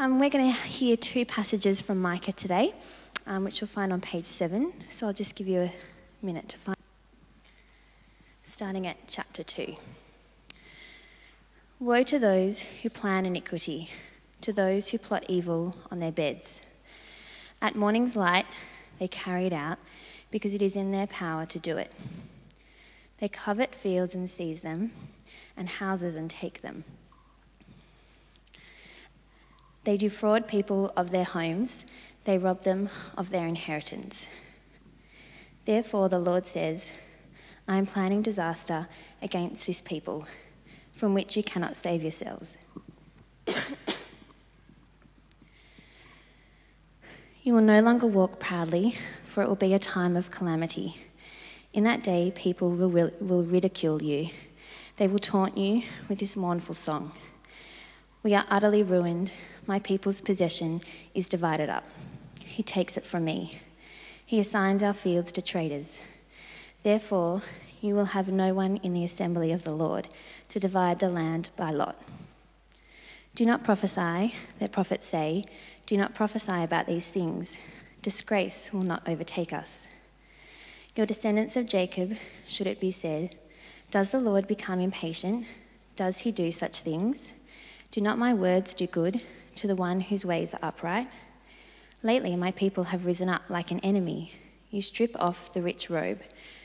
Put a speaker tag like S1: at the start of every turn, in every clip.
S1: Um, we're going to hear two passages from Micah today, um, which you'll find on page seven. So I'll just give you a minute to find. Starting at chapter 2. Woe to those who plan iniquity, to those who plot evil on their beds. At morning's light, they carry it out because it is in their power to do it. They covet fields and seize them, and houses and take them. They defraud people of their homes, they rob them of their inheritance. Therefore, the Lord says, I am planning disaster against this people, from which you cannot save yourselves. you will no longer walk proudly, for it will be a time of calamity. In that day, people will, will ridicule you. They will taunt you with this mournful song. We are utterly ruined. My people's possession is divided up. He takes it from me. He assigns our fields to traders. Therefore, you will have no one in the assembly of the Lord to divide the land by lot. Do not prophesy, their prophets say. Do not prophesy about these things. Disgrace will not overtake us. Your descendants of Jacob, should it be said, Does the Lord become impatient? Does he do such things? Do not my words do good to the one whose ways are upright? Lately, my people have risen up like an enemy. You strip off the rich robe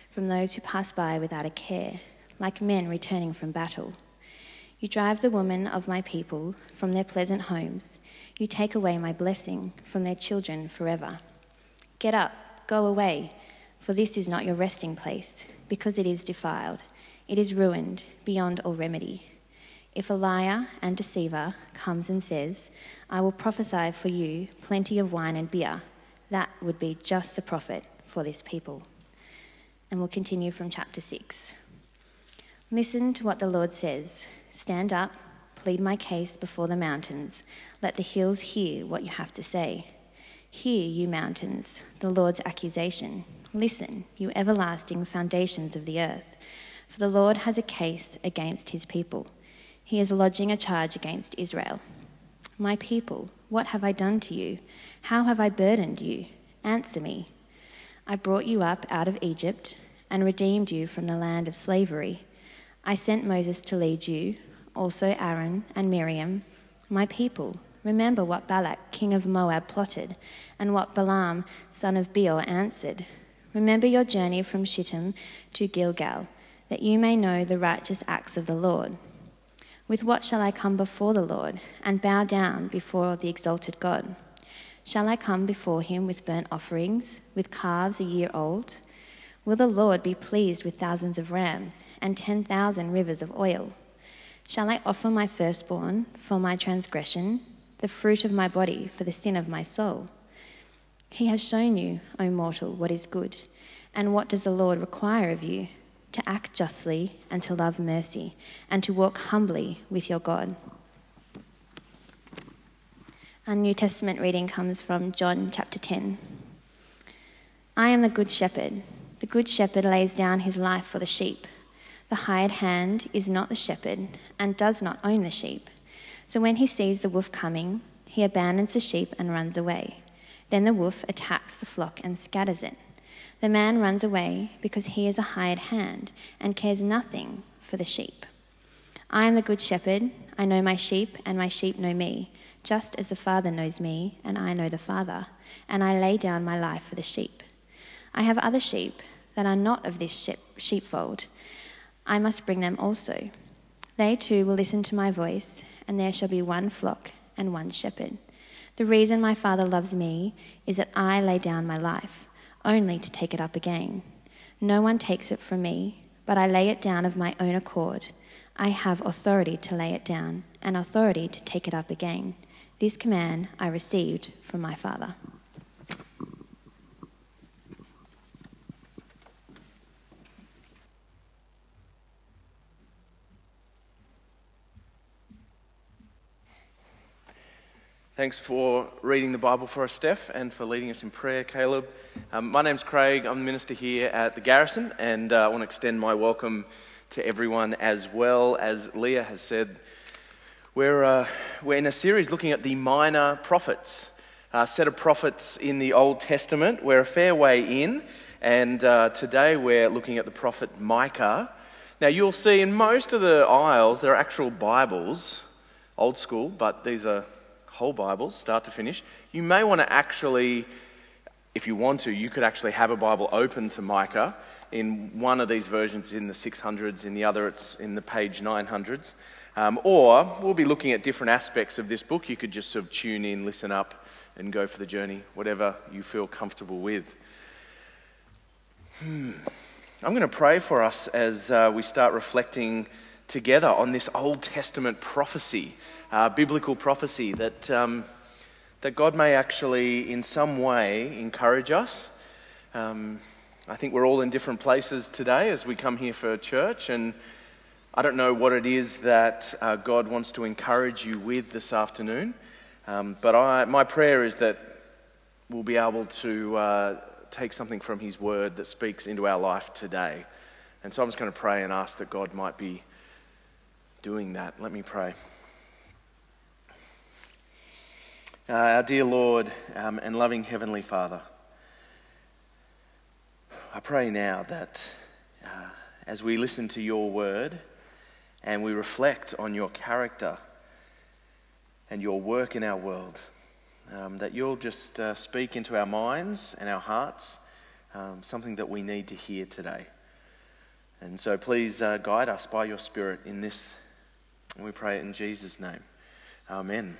S1: from those who pass by without a care, like men returning from battle. You drive the women of my people from their pleasant homes. You take away my blessing from their children forever. Get up, go away, for this is not your resting place, because it is defiled. It is ruined beyond all remedy. If a liar and deceiver comes and says, I will prophesy for you plenty of wine and beer, that would be just the profit for this people and we'll continue from chapter 6. Listen to what the Lord says Stand up, plead my case before the mountains. Let the hills hear what you have to say. Hear, you mountains, the Lord's accusation. Listen, you everlasting foundations of the earth. For the Lord has a case against his people. He is lodging a charge against Israel. My people, what have I done to you? How have I burdened you? Answer me. I brought you up out of Egypt and redeemed you from the land of slavery. I sent Moses to lead you, also Aaron and Miriam, my people. Remember what Balak, king of Moab, plotted, and what Balaam, son of Beor, answered. Remember your journey from Shittim to Gilgal, that you may know the righteous acts of the Lord. With what shall I come before the Lord and bow down before the exalted God? Shall I come before him with burnt offerings, with calves a year old? Will the Lord be pleased with thousands of rams and ten thousand rivers of oil? Shall I offer my firstborn for my transgression, the fruit of my body for the sin of my soul? He has shown you, O mortal, what is good. And what does the Lord require of you? To act justly and to love mercy and to walk humbly with your God. Our New Testament reading comes from John chapter 10. I am the good shepherd. The good shepherd lays down his life for the sheep. The hired hand is not the shepherd and does not own the sheep. So when he sees the wolf coming, he abandons the sheep and runs away. Then the wolf attacks the flock and scatters it. The man runs away because he is a hired hand and cares nothing for the sheep. I am the good shepherd. I know my sheep, and my sheep know me just as the Father knows me, and I know the Father, and I lay down my life for the sheep. I have other sheep that are not of this sheepfold. I must bring them also. They too will listen to my voice, and there shall be one flock and one shepherd. The reason my Father loves me is that I lay down my life, only to take it up again. No one takes it from me, but I lay it down of my own accord. I have authority to lay it down, and authority to take it up again. This command I received from my Father.
S2: Thanks for reading the Bible for us, Steph, and for leading us in prayer, Caleb. Um, my name's Craig. I'm the minister here at the Garrison, and uh, I want to extend my welcome to everyone as well. As Leah has said, We're, uh, we're in a series looking at the minor prophets, a set of prophets in the Old Testament. We're a fair way in, and uh, today we're looking at the prophet Micah. Now, you'll see in most of the aisles there are actual Bibles, old school, but these are whole Bibles, start to finish. You may want to actually, if you want to, you could actually have a Bible open to Micah. In one of these versions, in the 600s, in the other, it's in the page 900s. Um, or we'll be looking at different aspects of this book. You could just sort of tune in, listen up, and go for the journey, whatever you feel comfortable with. Hmm. I'm going to pray for us as uh, we start reflecting together on this Old Testament prophecy, uh, biblical prophecy, that, um, that God may actually, in some way, encourage us. Um, I think we're all in different places today as we come here for church, and I don't know what it is that uh, God wants to encourage you with this afternoon, um, but I, my prayer is that we'll be able to uh, take something from His Word that speaks into our life today. And so I'm just going to pray and ask that God might be doing that. Let me pray. Uh, our dear Lord um, and loving Heavenly Father, I pray now that uh, as we listen to your word, and we reflect on your character and your work in our world. Um, that you'll just uh, speak into our minds and our hearts um, something that we need to hear today. And so please uh, guide us by your Spirit in this. And we pray it in Jesus' name. Amen.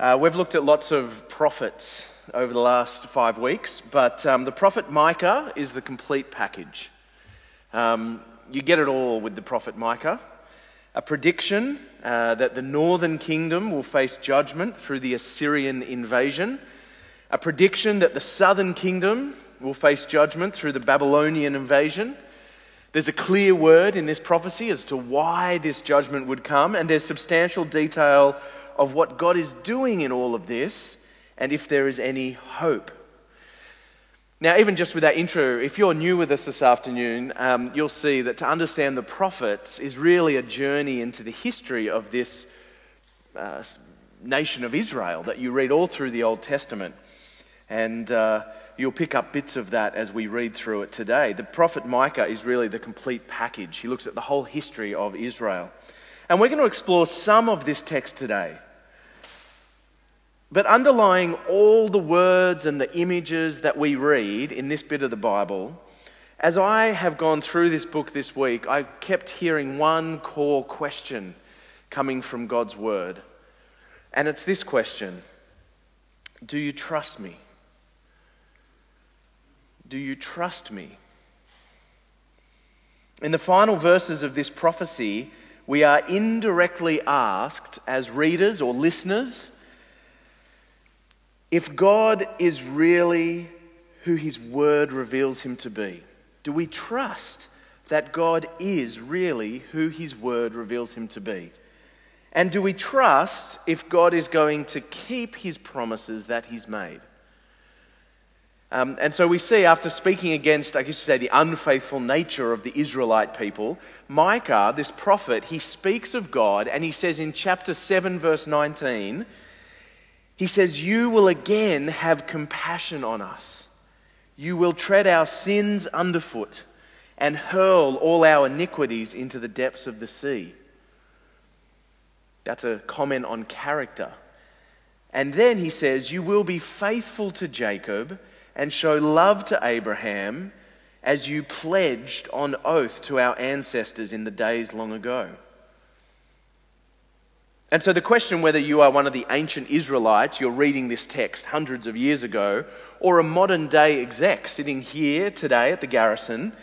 S2: Uh, we've looked at lots of prophets over the last five weeks, but um, the prophet Micah is the complete package. Um, you get it all with the prophet Micah. A prediction uh, that the northern kingdom will face judgment through the Assyrian invasion. A prediction that the southern kingdom will face judgment through the Babylonian invasion. There's a clear word in this prophecy as to why this judgment would come, and there's substantial detail of what God is doing in all of this and if there is any hope. Now, even just with that intro, if you're new with us this afternoon, um, you'll see that to understand the prophets is really a journey into the history of this uh, nation of Israel that you read all through the Old Testament. And uh, you'll pick up bits of that as we read through it today. The prophet Micah is really the complete package, he looks at the whole history of Israel. And we're going to explore some of this text today. But underlying all the words and the images that we read in this bit of the Bible, as I have gone through this book this week, I kept hearing one core question coming from God's Word. And it's this question Do you trust me? Do you trust me? In the final verses of this prophecy, we are indirectly asked as readers or listeners if God is really who His Word reveals Him to be, do we trust that God is really who His Word reveals Him to be? And do we trust if God is going to keep His promises that He's made? Um, and so we see, after speaking against, I guess you say, the unfaithful nature of the Israelite people, Micah, this prophet, he speaks of God and he says in chapter 7, verse 19, he says, You will again have compassion on us. You will tread our sins underfoot and hurl all our iniquities into the depths of the sea. That's a comment on character. And then he says, You will be faithful to Jacob and show love to Abraham as you pledged on oath to our ancestors in the days long ago. And so, the question whether you are one of the ancient Israelites, you're reading this text hundreds of years ago, or a modern day exec sitting here today at the garrison,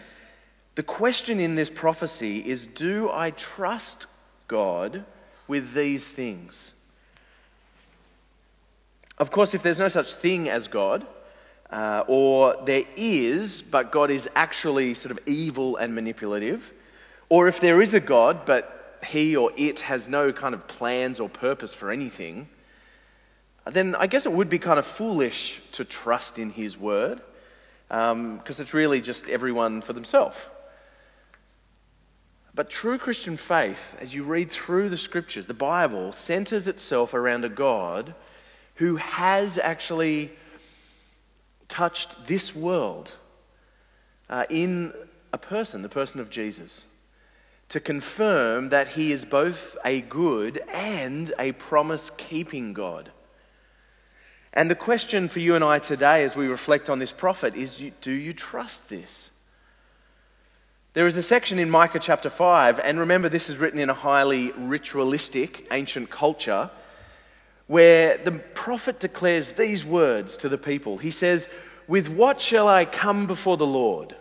S2: the question in this prophecy is Do I trust God with these things? Of course, if there's no such thing as God, uh, or there is, but God is actually sort of evil and manipulative, or if there is a God, but he or it has no kind of plans or purpose for anything, then I guess it would be kind of foolish to trust in his word because um, it's really just everyone for themselves. But true Christian faith, as you read through the scriptures, the Bible centers itself around a God who has actually touched this world uh, in a person, the person of Jesus, to confirm that he is both a good and a promise keeping God. And the question for you and I today, as we reflect on this prophet, is do you trust this? There is a section in Micah chapter 5, and remember, this is written in a highly ritualistic ancient culture, where the prophet declares these words to the people. He says, With what shall I come before the Lord?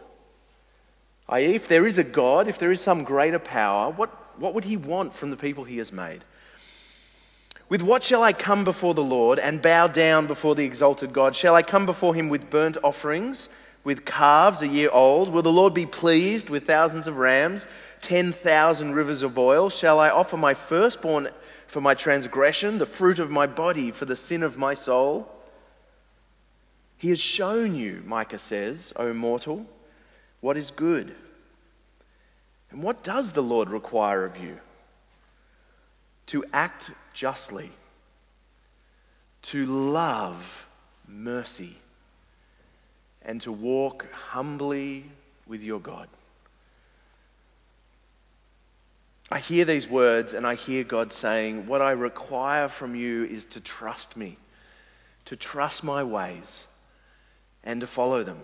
S2: I.e., if there is a God, if there is some greater power, what, what would he want from the people he has made? With what shall I come before the Lord and bow down before the exalted God? Shall I come before him with burnt offerings? with calves a year old? Will the Lord be pleased with thousands of rams, 10,000 rivers of oil? Shall I offer my firstborn for my transgression, the fruit of my body for the sin of my soul? He has shown you, Micah says, O mortal, what is good. And what does the Lord require of you? To act justly, to love mercy and to walk humbly with your God. I hear these words and I hear God saying, What I require from you is to trust me, to trust my ways, and to follow them.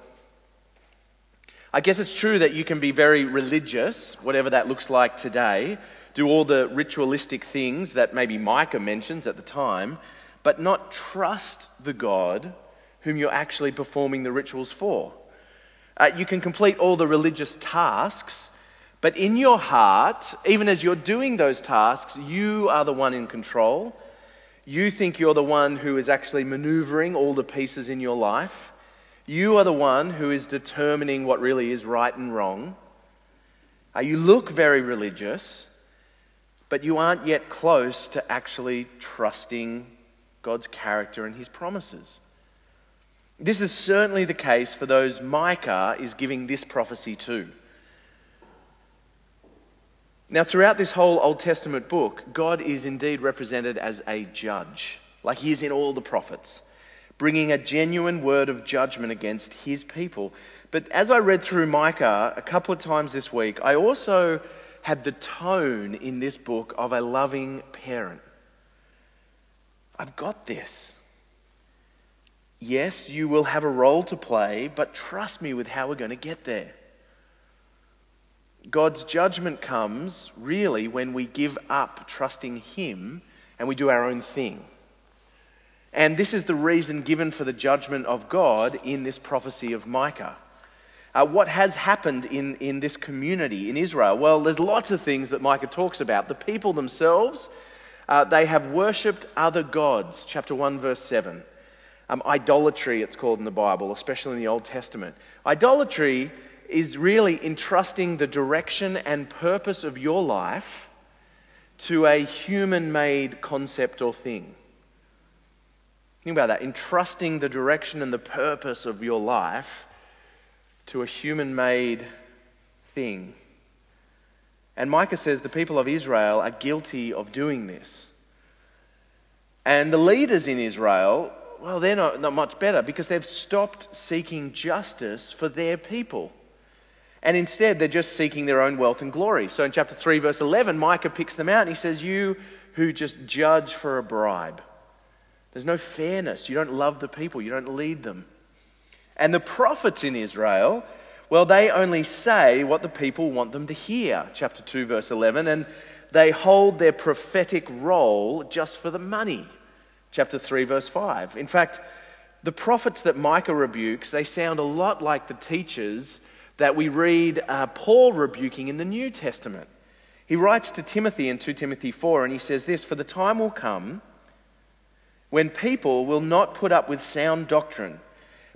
S2: I guess it's true that you can be very religious, whatever that looks like today, do all the ritualistic things that maybe Micah mentions at the time, but not trust the God whom you're actually performing the rituals for. Uh, you can complete all the religious tasks, but in your heart, even as you're doing those tasks, you are the one in control. You think you're the one who is actually maneuvering all the pieces in your life. You are the one who is determining what really is right and wrong. Uh, you look very religious, but you aren't yet close to actually trusting God's character and His promises. This is certainly the case for those Micah is giving this prophecy to. Now, throughout this whole Old Testament book, God is indeed represented as a judge, like he is in all the prophets, bringing a genuine word of judgment against his people. But as I read through Micah a couple of times this week, I also had the tone in this book of a loving parent. I've got this. Yes, you will have a role to play, but trust me with how we're going to get there. God's judgment comes really when we give up trusting Him and we do our own thing. And this is the reason given for the judgment of God in this prophecy of Micah. Uh, what has happened in, in this community in Israel? Well, there's lots of things that Micah talks about. The people themselves, uh, they have worshipped other gods, chapter 1, verse 7. Um, idolatry, it's called in the Bible, especially in the Old Testament. Idolatry is really entrusting the direction and purpose of your life to a human made concept or thing. Think about that. Entrusting the direction and the purpose of your life to a human made thing. And Micah says the people of Israel are guilty of doing this. And the leaders in Israel well, they're not, not much better because they've stopped seeking justice for their people. And instead, they're just seeking their own wealth and glory. So in chapter 3, verse 11, Micah picks them out and he says, You who just judge for a bribe. There's no fairness. You don't love the people, you don't lead them. And the prophets in Israel, well, they only say what the people want them to hear. Chapter 2, verse 11. And they hold their prophetic role just for the money chapter 3, verse 5. In fact, the prophets that Micah rebukes, they sound a lot like the teachers that we read uh, Paul rebuking in the New Testament. He writes to Timothy in 2 Timothy 4, and he says this For the time will come when people will not put up with sound doctrine,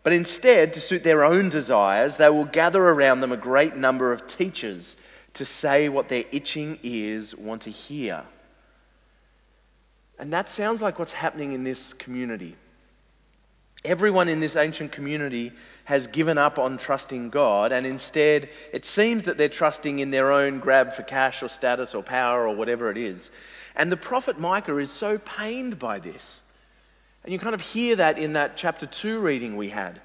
S2: but instead, to suit their own desires, they will gather around them a great number of teachers to say what their itching ears want to hear. And that sounds like what's happening in this community. Everyone in this ancient community has given up on trusting God, and instead, it seems that they're trusting in their own grab for cash or status or power or whatever it is. And the prophet Micah is so pained by this. And you kind of hear that in that chapter 2 reading we had.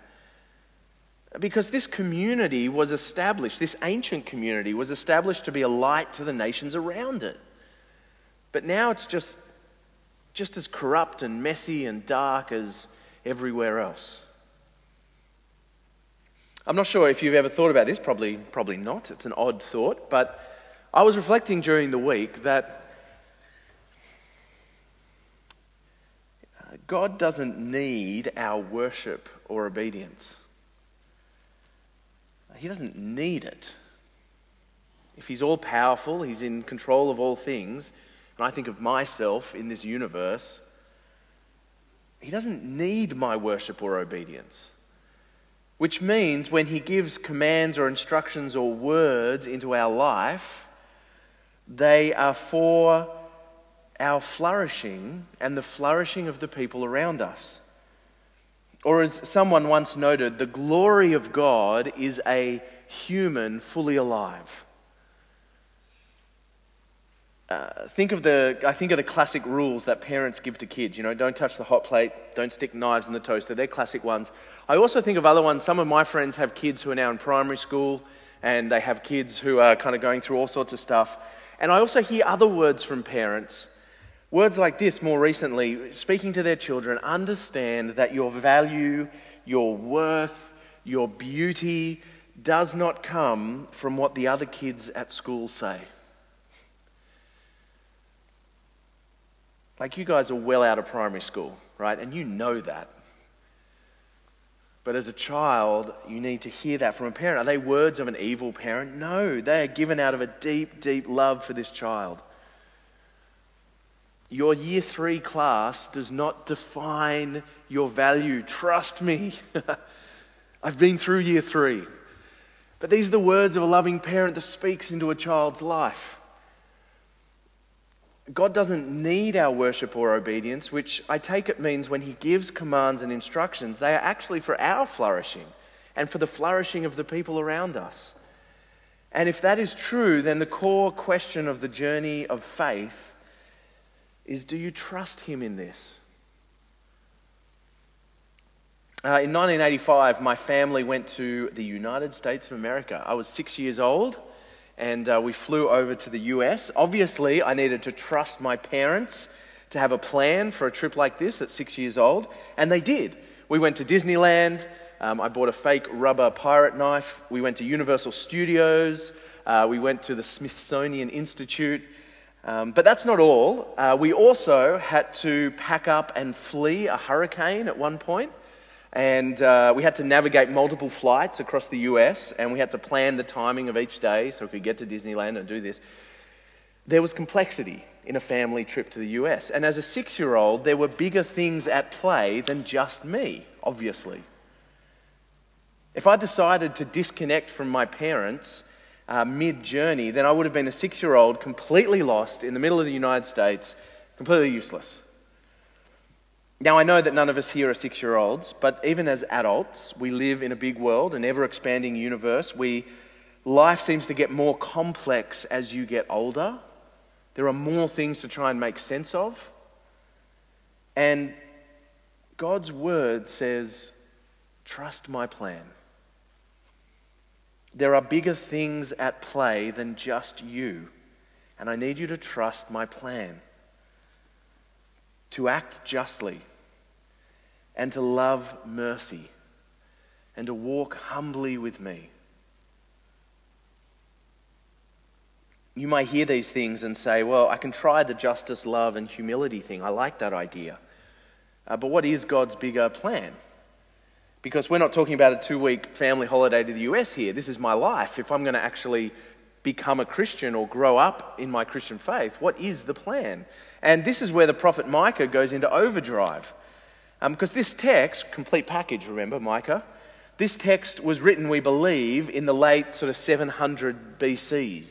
S2: Because this community was established, this ancient community was established to be a light to the nations around it. But now it's just, just as corrupt and messy and dark as everywhere else. I'm not sure if you've ever thought about this, probably, probably not. It's an odd thought, but I was reflecting during the week that God doesn't need our worship or obedience. He doesn't need it. If He's all powerful, He's in control of all things, and I think of myself in this universe, He doesn't need my worship or obedience. Which means when He gives commands or instructions or words into our life, they are for our flourishing and the flourishing of the people around us. Or, as someone once noted, the glory of God is a human fully alive. Uh, think of the, I think of the classic rules that parents give to kids. You know, don't touch the hot plate, don't stick knives in the toaster. They're classic ones. I also think of other ones. Some of my friends have kids who are now in primary school, and they have kids who are kind of going through all sorts of stuff. And I also hear other words from parents Words like this, more recently, speaking to their children, understand that your value, your worth, your beauty does not come from what the other kids at school say. Like, you guys are well out of primary school, right? And you know that. But as a child, you need to hear that from a parent. Are they words of an evil parent? No, they are given out of a deep, deep love for this child. Your year three class does not define your value. Trust me. I've been through year three. But these are the words of a loving parent that speaks into a child's life. God doesn't need our worship or obedience, which I take it means when He gives commands and instructions, they are actually for our flourishing and for the flourishing of the people around us. And if that is true, then the core question of the journey of faith is do you trust Him in this? Uh, in 1985, my family went to the United States of America. I was six years old, and uh, we flew over to the US. Obviously, I needed to trust my parents to have a plan for a trip like this at six years old, and they did. We went to Disneyland. Um, I bought a fake rubber pirate knife. We went to Universal Studios. Uh, we went to the Smithsonian Institute. Um, but that's not all. Uh, we also had to pack up and flee a hurricane at one point, and uh, we had to navigate multiple flights across the US, and we had to plan the timing of each day so we could get to Disneyland and do this. There was complexity in a family trip to the US, and as a six year old, there were bigger things at play than just me, obviously. If I decided to disconnect from my parents, uh, mid journey, then I would have been a six year old completely lost in the middle of the United States, completely useless. Now, I know that none of us here are six year olds, but even as adults, we live in a big world, an ever expanding universe. We, life seems to get more complex as you get older. There are more things to try and make sense of. And God's word says, Trust my plan. There are bigger things at play than just you, and I need you to trust my plan. To act justly, and to love mercy, and to walk humbly with me. You may hear these things and say, Well, I can try the justice, love, and humility thing. I like that idea. Uh, but what is God's bigger plan? Because we're not talking about a two week family holiday to the US here. This is my life. If I'm going to actually become a Christian or grow up in my Christian faith, what is the plan? And this is where the prophet Micah goes into overdrive. Um, because this text, complete package, remember, Micah, this text was written, we believe, in the late sort of 700 BC.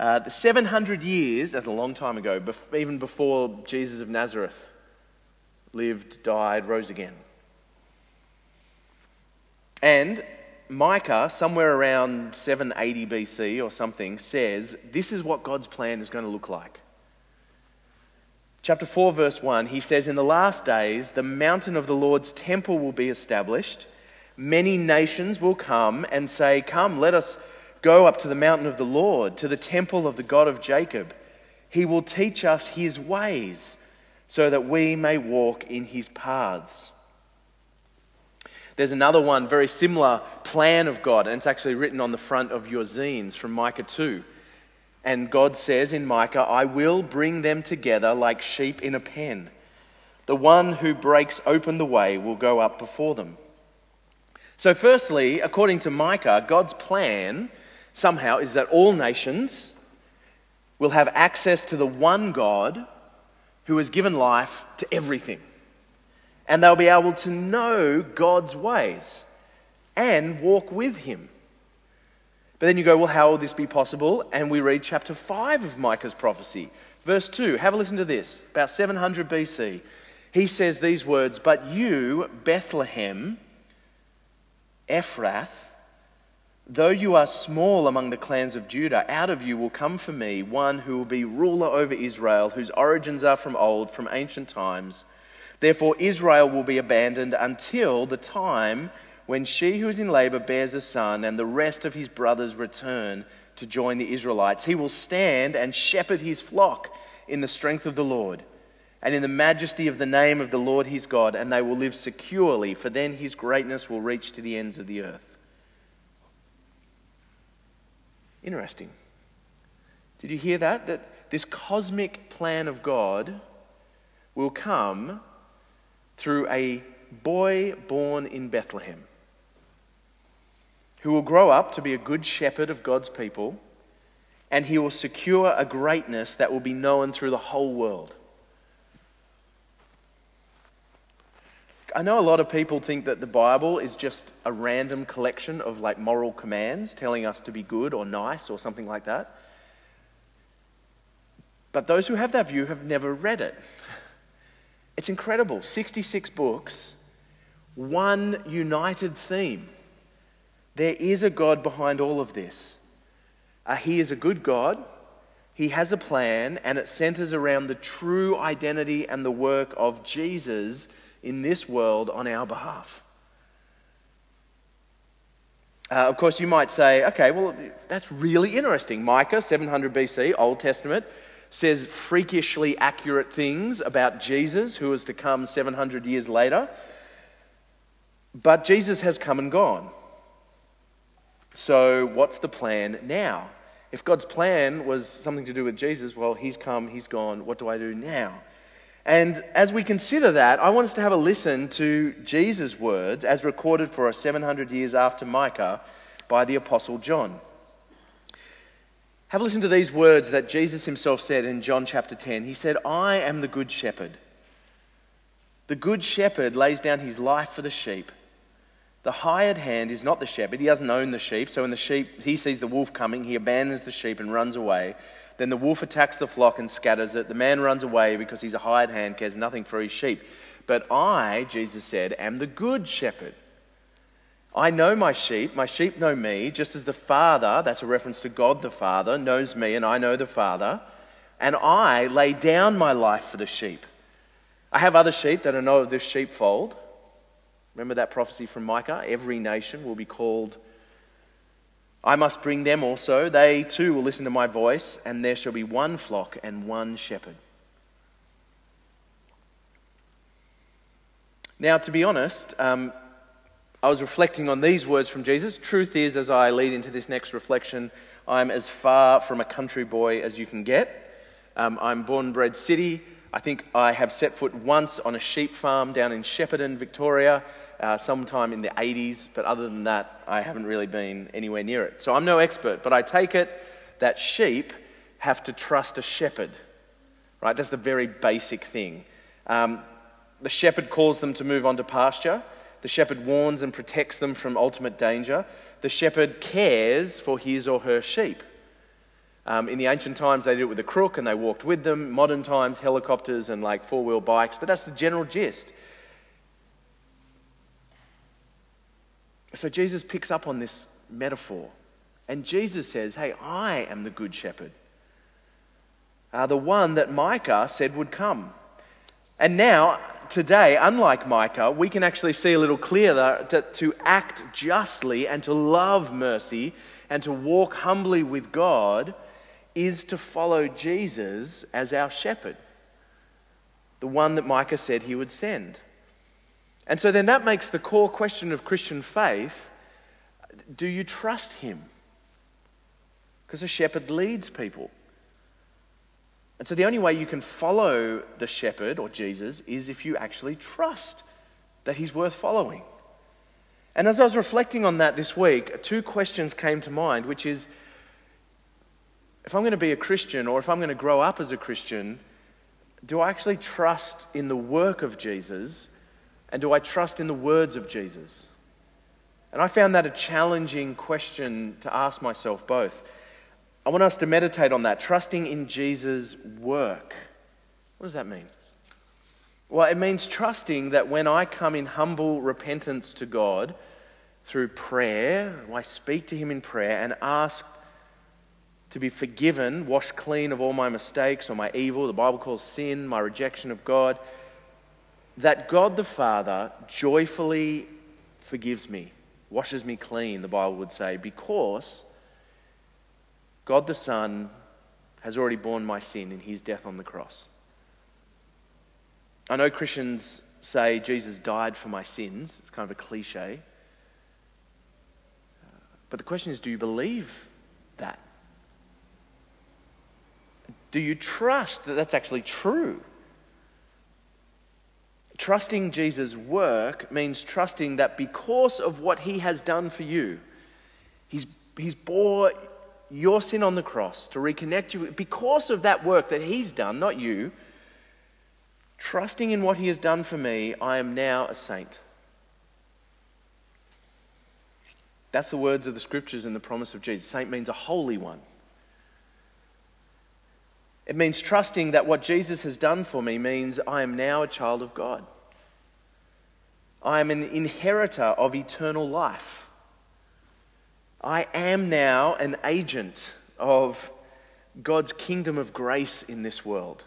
S2: Uh, the 700 years, that's a long time ago, even before Jesus of Nazareth lived, died, rose again. And Micah, somewhere around 780 BC or something, says this is what God's plan is going to look like. Chapter 4, verse 1, he says, In the last days, the mountain of the Lord's temple will be established. Many nations will come and say, Come, let us go up to the mountain of the Lord, to the temple of the God of Jacob. He will teach us his ways, so that we may walk in his paths. There's another one, very similar plan of God, and it's actually written on the front of your zines from Micah 2. And God says in Micah, I will bring them together like sheep in a pen. The one who breaks open the way will go up before them. So, firstly, according to Micah, God's plan somehow is that all nations will have access to the one God who has given life to everything and they'll be able to know God's ways and walk with Him. But then you go, well, how will this be possible? And we read chapter 5 of Micah's prophecy, verse 2. Have a listen to this. About 700 BC, he says these words But you, Bethlehem, Ephrath, though you are small among the clans of Judah, out of you will come for me one who will be ruler over Israel, whose origins are from old, from ancient times. Therefore, Israel will be abandoned until the time when she who is in labor bears a son and the rest of his brothers return to join the Israelites. He will stand and shepherd his flock in the strength of the Lord and in the majesty of the name of the Lord his God, and they will live securely, for then his greatness will reach to the ends of the earth. Interesting. Did you hear that? That this cosmic plan of God will come through a boy born in Bethlehem who will grow up to be a good shepherd of God's people and he will secure a greatness that will be known through the whole world. I know a lot of people think that the Bible is just a random collection of like moral commands telling us to be good or nice or something like that. But those who have that view have never read it. It's incredible. 66 books, one united theme. There is a God behind all of this. Uh, he is a good God. He has a plan, and it centers around the true identity and the work of Jesus in this world on our behalf. Uh, of course, you might say, okay, well, that's really interesting. Micah, 700 BC, Old Testament says freakishly accurate things about Jesus, who is to come 700 years later. But Jesus has come and gone. So, what's the plan now? If God's plan was something to do with Jesus, well, he's come, he's gone. What do I do now? And as we consider that, I want us to have a listen to Jesus' words as recorded for us 700 years after Micah by the Apostle John. Have a listen to these words that Jesus himself said in John chapter 10. He said, I am the good shepherd. The good shepherd lays down his life for the sheep. The hired hand is not the shepherd. He doesn't own the sheep. So when the sheep, he sees the wolf coming, he abandons the sheep and runs away. Then the wolf attacks the flock and scatters it. The man runs away because he's a hired hand, cares nothing for his sheep. But I, Jesus said, am the good shepherd. I know my sheep, my sheep know me, just as the Father, that's a reference to God the Father, knows me and I know the Father, and I lay down my life for the sheep. I have other sheep that I know of this sheepfold. Remember that prophecy from Micah? Every nation will be called. I must bring them also. They too will listen to my voice, and there shall be one flock and one shepherd. Now, to be honest, um, I was reflecting on these words from Jesus. Truth is, as I lead into this next reflection, I'm as far from a country boy as you can get. Um, I'm born and bred city. I think I have set foot once on a sheep farm down in Shepparton, Victoria, uh, sometime in the 80s, but other than that, I haven't really been anywhere near it. So I'm no expert, but I take it that sheep have to trust a shepherd, right? That's the very basic thing. Um, the shepherd calls them to move on to pasture. The shepherd warns and protects them from ultimate danger. The shepherd cares for his or her sheep. Um, in the ancient times, they did it with a crook and they walked with them. Modern times, helicopters and like four wheel bikes, but that's the general gist. So Jesus picks up on this metaphor. And Jesus says, Hey, I am the good shepherd. Uh, the one that Micah said would come. And now, today, unlike Micah, we can actually see a little clearer that to act justly and to love mercy and to walk humbly with God is to follow Jesus as our shepherd, the one that Micah said he would send. And so then that makes the core question of Christian faith do you trust him? Because a shepherd leads people. And so the only way you can follow the shepherd or Jesus is if you actually trust that he's worth following. And as I was reflecting on that this week, two questions came to mind, which is if I'm going to be a Christian or if I'm going to grow up as a Christian, do I actually trust in the work of Jesus and do I trust in the words of Jesus? And I found that a challenging question to ask myself both. I want us to meditate on that, trusting in Jesus' work. What does that mean? Well, it means trusting that when I come in humble repentance to God through prayer, I speak to Him in prayer and ask to be forgiven, washed clean of all my mistakes or my evil, the Bible calls sin, my rejection of God that God the Father joyfully forgives me, washes me clean, the Bible would say, because God the Son has already borne my sin in his death on the cross. I know Christians say Jesus died for my sins, it's kind of a cliche. Uh, but the question is do you believe that? Do you trust that that's actually true? Trusting Jesus' work means trusting that because of what he has done for you, he's, he's bore your sin on the cross to reconnect you. Because of that work that he's done, not you, trusting in what he has done for me, I am now a saint. That's the words of the scriptures and the promise of Jesus. Saint means a holy one. It means trusting that what Jesus has done for me means I am now a child of God. I am an inheritor of eternal life. I am now an agent of God's kingdom of grace in this world,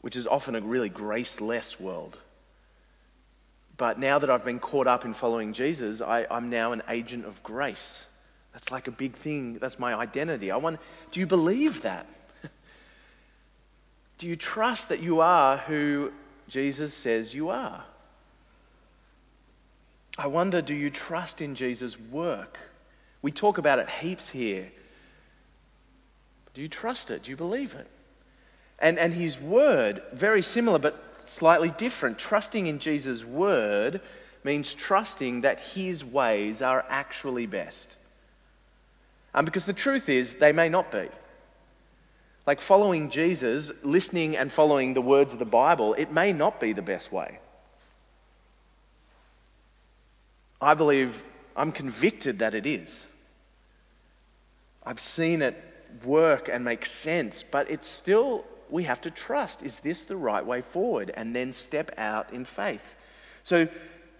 S2: which is often a really graceless world. But now that I've been caught up in following Jesus, I, am now an agent of grace. That's like a big thing. That's my identity. I want, do you believe that? Do you trust that you are who Jesus says you are? I wonder do you trust in Jesus' work? We talk about it heaps here. Do you trust it? Do you believe it? And, and his word, very similar but slightly different. Trusting in Jesus' word means trusting that his ways are actually best. Um, because the truth is, they may not be. Like following Jesus, listening and following the words of the Bible, it may not be the best way. I believe, I'm convicted that it is. I've seen it work and make sense, but it's still, we have to trust. Is this the right way forward? And then step out in faith. So,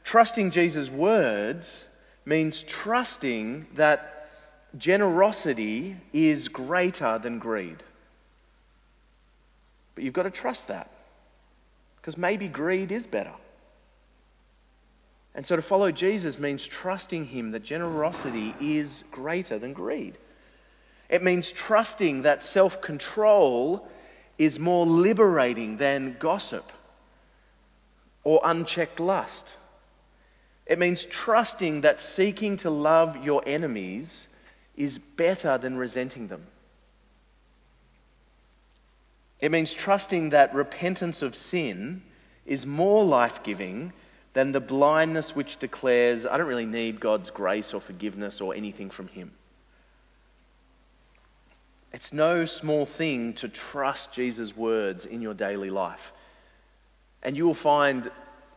S2: trusting Jesus' words means trusting that generosity is greater than greed. But you've got to trust that. Because maybe greed is better. And so to follow Jesus means trusting Him that generosity is greater than greed. It means trusting that self control is more liberating than gossip or unchecked lust. It means trusting that seeking to love your enemies is better than resenting them. It means trusting that repentance of sin is more life giving than the blindness which declares, I don't really need God's grace or forgiveness or anything from Him. It's no small thing to trust Jesus' words in your daily life. And you will find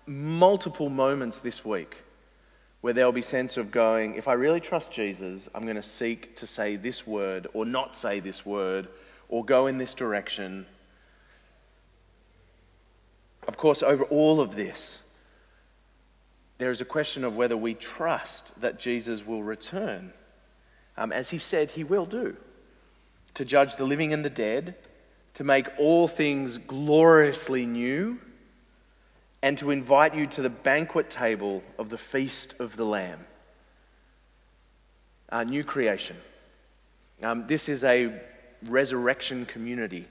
S2: multiple moments this week where there will be sense of going, if I really trust Jesus, I'm going to seek to say this word or not say this word or go in this direction. Of course, over all of this, there is a question of whether we trust that Jesus will return, um, as he said he will do, to judge the living and the dead, to make all things gloriously new, and to invite you to the banquet table of the feast of the Lamb. A new creation. Um, this is a resurrection community,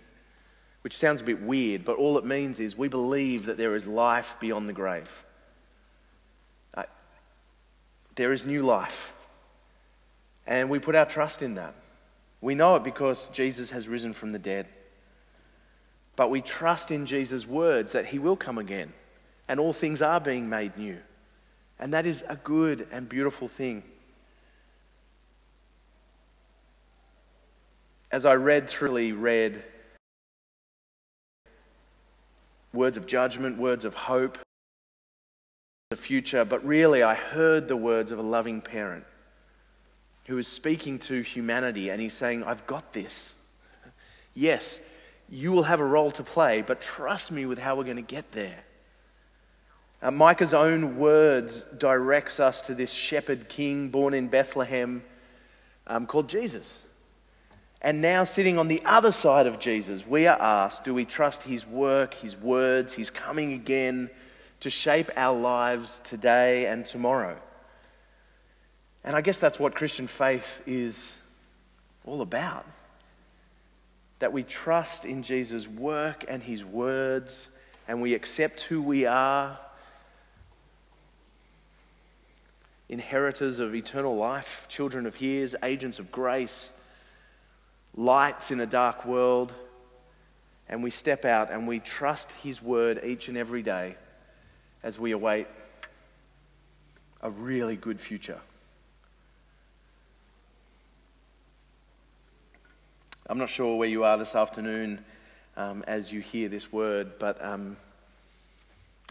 S2: which sounds a bit weird, but all it means is we believe that there is life beyond the grave. There is new life. And we put our trust in that. We know it because Jesus has risen from the dead. But we trust in Jesus' words that he will come again and all things are being made new. And that is a good and beautiful thing. As I read through, read words of judgment, words of hope, the future, but really I heard the words of a loving parent who is speaking to humanity and he's saying, I've got this. Yes, you will have a role to play, but trust me with how we're going to get there. Uh, Micah's own words directs us to this shepherd king born in Bethlehem um, called Jesus. And now, sitting on the other side of Jesus, we are asked do we trust his work, his words, his coming again to shape our lives today and tomorrow? And I guess that's what Christian faith is all about. That we trust in Jesus' work and his words, and we accept who we are inheritors of eternal life, children of His, agents of grace, lights in a dark world. And we step out and we trust His word each and every day as we await a really good future. I'm not sure where you are this afternoon um, as you hear this word, but um,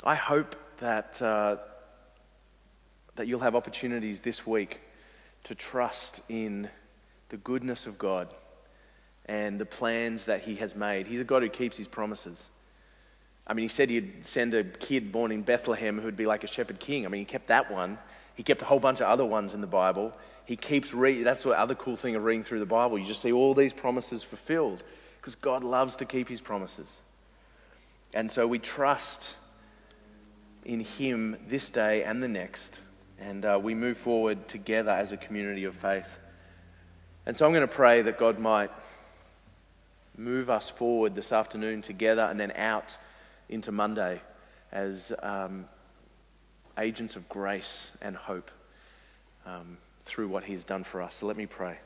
S2: I hope that. Uh, that you'll have opportunities this week to trust in the goodness of God and the plans that He has made. He's a God who keeps His promises. I mean, He said He'd send a kid born in Bethlehem who'd be like a shepherd king. I mean, He kept that one. He kept a whole bunch of other ones in the Bible. He keeps reading. That's the other cool thing of reading through the Bible. You just see all these promises fulfilled because God loves to keep His promises. And so we trust in Him this day and the next and uh, we move forward together as a community of faith. And so I'm going to pray that God might move us forward this afternoon together and then out into Monday as um, agents of grace and hope um, through what He's done for us. So let me pray.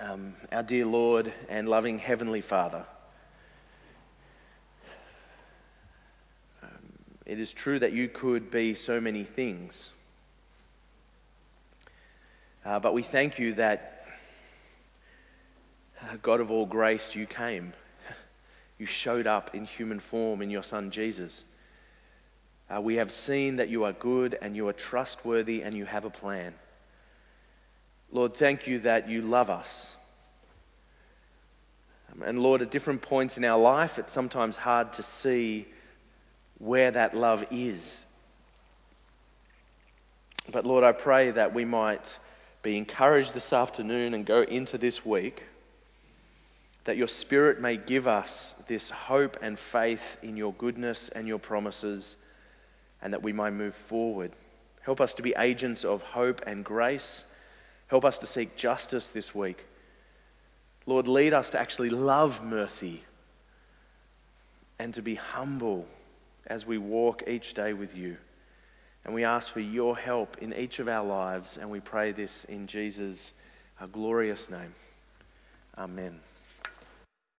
S2: Um, our dear Lord and loving Heavenly Father, It is true that you could be so many things. Uh, but we thank you that, uh, God of all grace, you came. You showed up in human form in your Son Jesus. Uh, we have seen that you are good and you are trustworthy and you have a plan. Lord, thank you that you love us. Um, and Lord, at different points in our life, it's sometimes hard to see where that love is. But Lord, I pray that we might be encouraged this afternoon and go into this week, that your Spirit may give us this hope and faith in your goodness and your promises, and that we might move forward. Help us to be agents of hope and grace. Help us to seek justice this week. Lord, lead us to actually love mercy and to be humble as we walk each day with you. And we ask for your help in each of our lives, and we pray this in Jesus' uh, glorious name. Amen.